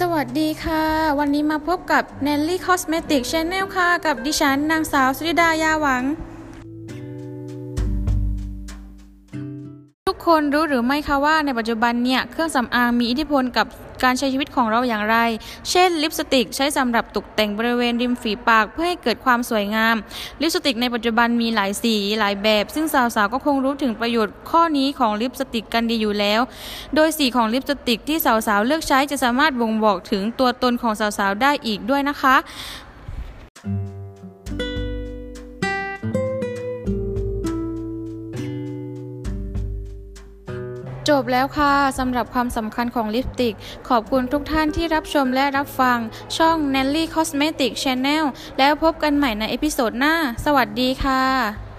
สวัสดีค่ะ วันนี้มาพบกับ Nelly Cosmetic Channel ค่ะ กับดิฉันนางสาวสุริดายาหวัง กคนรู้หรือไม่คะว่าในปัจจุบันเนี่ยเครื่องสำอางมีอิทธิพลกับการใช้ชีวิตของเราอย่างไร เช่น ลิปสติกใช้สำหรับตกแต่งบริเวณริมฝีปากเพื่อให้เกิดความสวยงาม ลิปสติกในปัจจุบันมีหลายสีหลายแบบ ซึ่งสาวๆก็คงรู้ถึงประโยชน์ข้อนี้ของลิปสติกกันดีอยู่แล้ว โดยสีของลิปสติกที่สาวๆเลือกใช้จะสามารถบ่งบอกถึงตัวตนของสาวๆได้อีกด้วยนะคะ จบแล้วค่ะสำหรับความสำคัญของลิปสติก ขอบคุณทุกท่านที่รับชมและรับฟัง ช่อง Nelly Cosmetic Channel แล้วพบกันใหม่ใน episode หน้า สวัสดีค่ะ